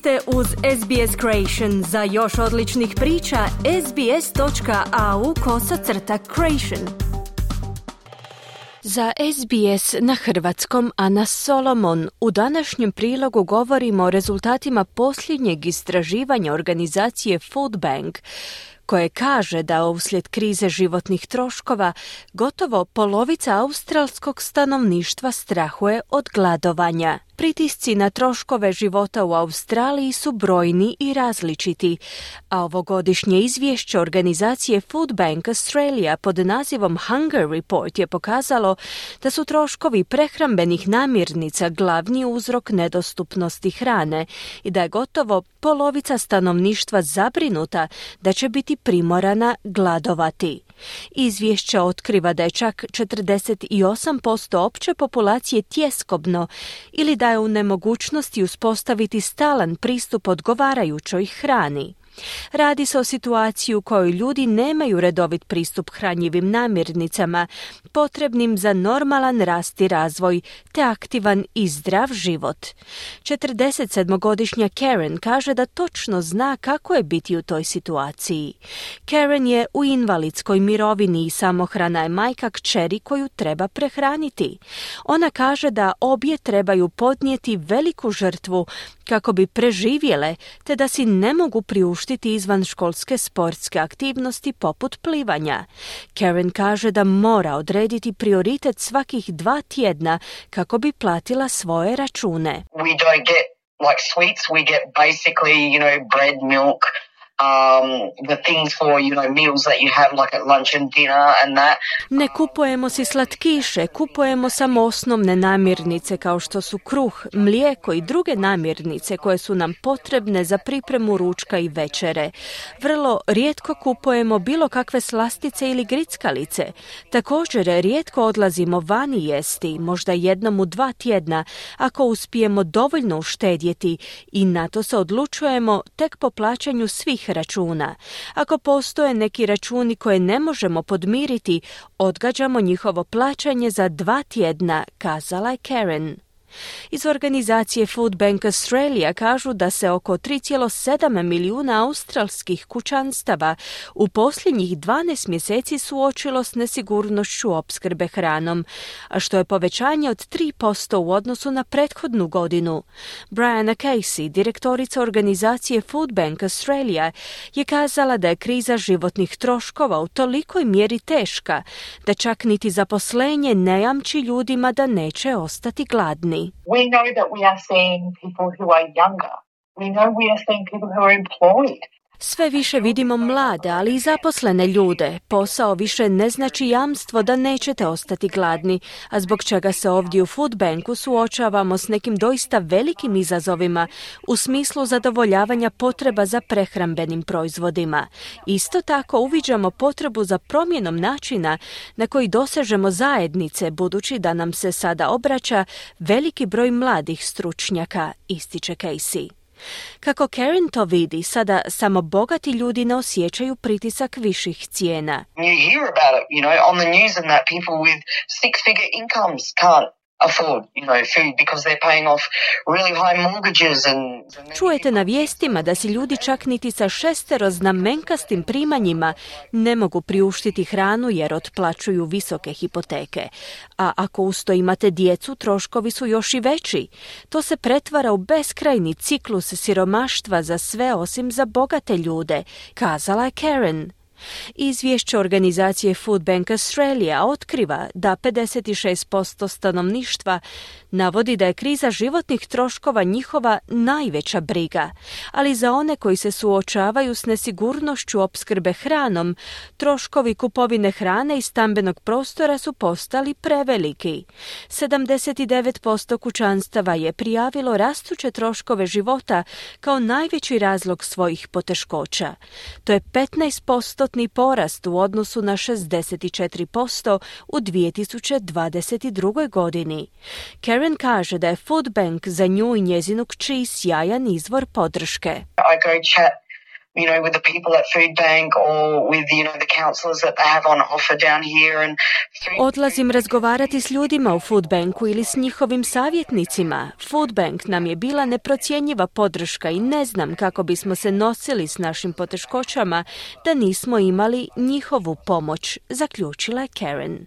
ste uz SBS Creation. Za još odličnih priča, sbs.au kosacrta creation. Za SBS na hrvatskom Ana Solomon u današnjem prilogu govorimo o rezultatima posljednjeg istraživanja organizacije Food Bank koje kaže da uslijed krize životnih troškova gotovo polovica australskog stanovništva strahuje od gladovanja. Pritisci na troškove života u Australiji su brojni i različiti, a ovogodišnje izvješće organizacije Food Bank Australia pod nazivom Hunger Report je pokazalo da su troškovi prehrambenih namirnica glavni uzrok nedostupnosti hrane i da je gotovo polovica stanovništva zabrinuta da će biti primorana gladovati. Izvješće otkriva da je čak 48% opće populacije tjeskobno ili da je u nemogućnosti uspostaviti stalan pristup odgovarajućoj hrani. Radi se o situaciji u kojoj ljudi nemaju redovit pristup hranjivim namirnicama, potrebnim za normalan rast i razvoj, te aktivan i zdrav život. 47-godišnja Karen kaže da točno zna kako je biti u toj situaciji. Karen je u invalidskoj mirovini i samohrana je majka kćeri koju treba prehraniti. Ona kaže da obje trebaju podnijeti veliku žrtvu kako bi preživjele, te da si ne mogu priuštiti izvanškolske sportske aktivnosti poput plivanja. Karen kaže da mora odrediti prioritet svakih dva tjedna kako bi platila svoje račune. We don't get like sweets, we get basically, you know, bread, milk, Ne kupujemo si slatkiše, kupujemo samo osnovne namirnice kao što su kruh, mlijeko i druge namirnice koje su nam potrebne za pripremu ručka i večere. Vrlo rijetko kupujemo bilo kakve slastice ili grickalice. Također rijetko odlazimo vani jesti, možda jednom u dva tjedna, ako uspijemo dovoljno uštedjeti i na to se odlučujemo tek po plaćanju svih računa. Ako postoje neki računi koje ne možemo podmiriti, odgađamo njihovo plaćanje za dva tjedna, kazala je Karen. Iz organizacije Food Bank Australia kažu da se oko 3,7 milijuna australskih kućanstava u posljednjih 12 mjeseci suočilo s nesigurnošću opskrbe hranom, a što je povećanje od 3% u odnosu na prethodnu godinu. Brianna Casey, direktorica organizacije Food Bank Australia, je kazala da je kriza životnih troškova u tolikoj mjeri teška da čak niti zaposlenje ne jamči ljudima da neće ostati gladni. We know that we are seeing people who are younger. We know we are seeing people who are employed. Sve više vidimo mlade, ali i zaposlene ljude. Posao više ne znači jamstvo da nećete ostati gladni, a zbog čega se ovdje u Food Banku suočavamo s nekim doista velikim izazovima u smislu zadovoljavanja potreba za prehrambenim proizvodima. Isto tako uviđamo potrebu za promjenom načina na koji dosežemo zajednice, budući da nam se sada obraća veliki broj mladih stručnjaka, ističe Casey. Kako Karen to vidi, sada samo bogati ljudi ne osjećaju pritisak viših cijena. You hear about it, you know, on the news and that people with six-figure incomes can't afford, you know, food because they're paying off really high mortgages and... Čujete na vijestima da si ljudi čak niti sa šestero znamenkastim primanjima ne mogu priuštiti hranu jer otplaćuju visoke hipoteke. A ako usto imate djecu, troškovi su još i veći. To se pretvara u beskrajni ciklus siromaštva za sve osim za bogate ljude, kazala je Karen. Izvješće organizacije Food Bank Australia otkriva da 56% stanovništva navodi da je kriza životnih troškova njihova najveća briga, ali za one koji se suočavaju s nesigurnošću opskrbe hranom, troškovi kupovine hrane i stambenog prostora su postali preveliki. 79% kućanstava je prijavilo rastuće troškove života kao najveći razlog svojih poteškoća. To je 15% postotni porast u odnosu na 64% u 2022. godini. Kaže da je Food Bank za nju i njezinu kći sjajan izvor podrške. I go chat you know, with the people at Food Bank or with, you know, the counsellors that they have on offer down here. And Odlazim razgovarati s ljudima u Food Banku ili s njihovim savjetnicima. Food Bank nam je bila neprocjenjiva podrška i ne znam kako bismo se nosili s našim poteškoćama da nismo imali njihovu pomoć, zaključila je Karen.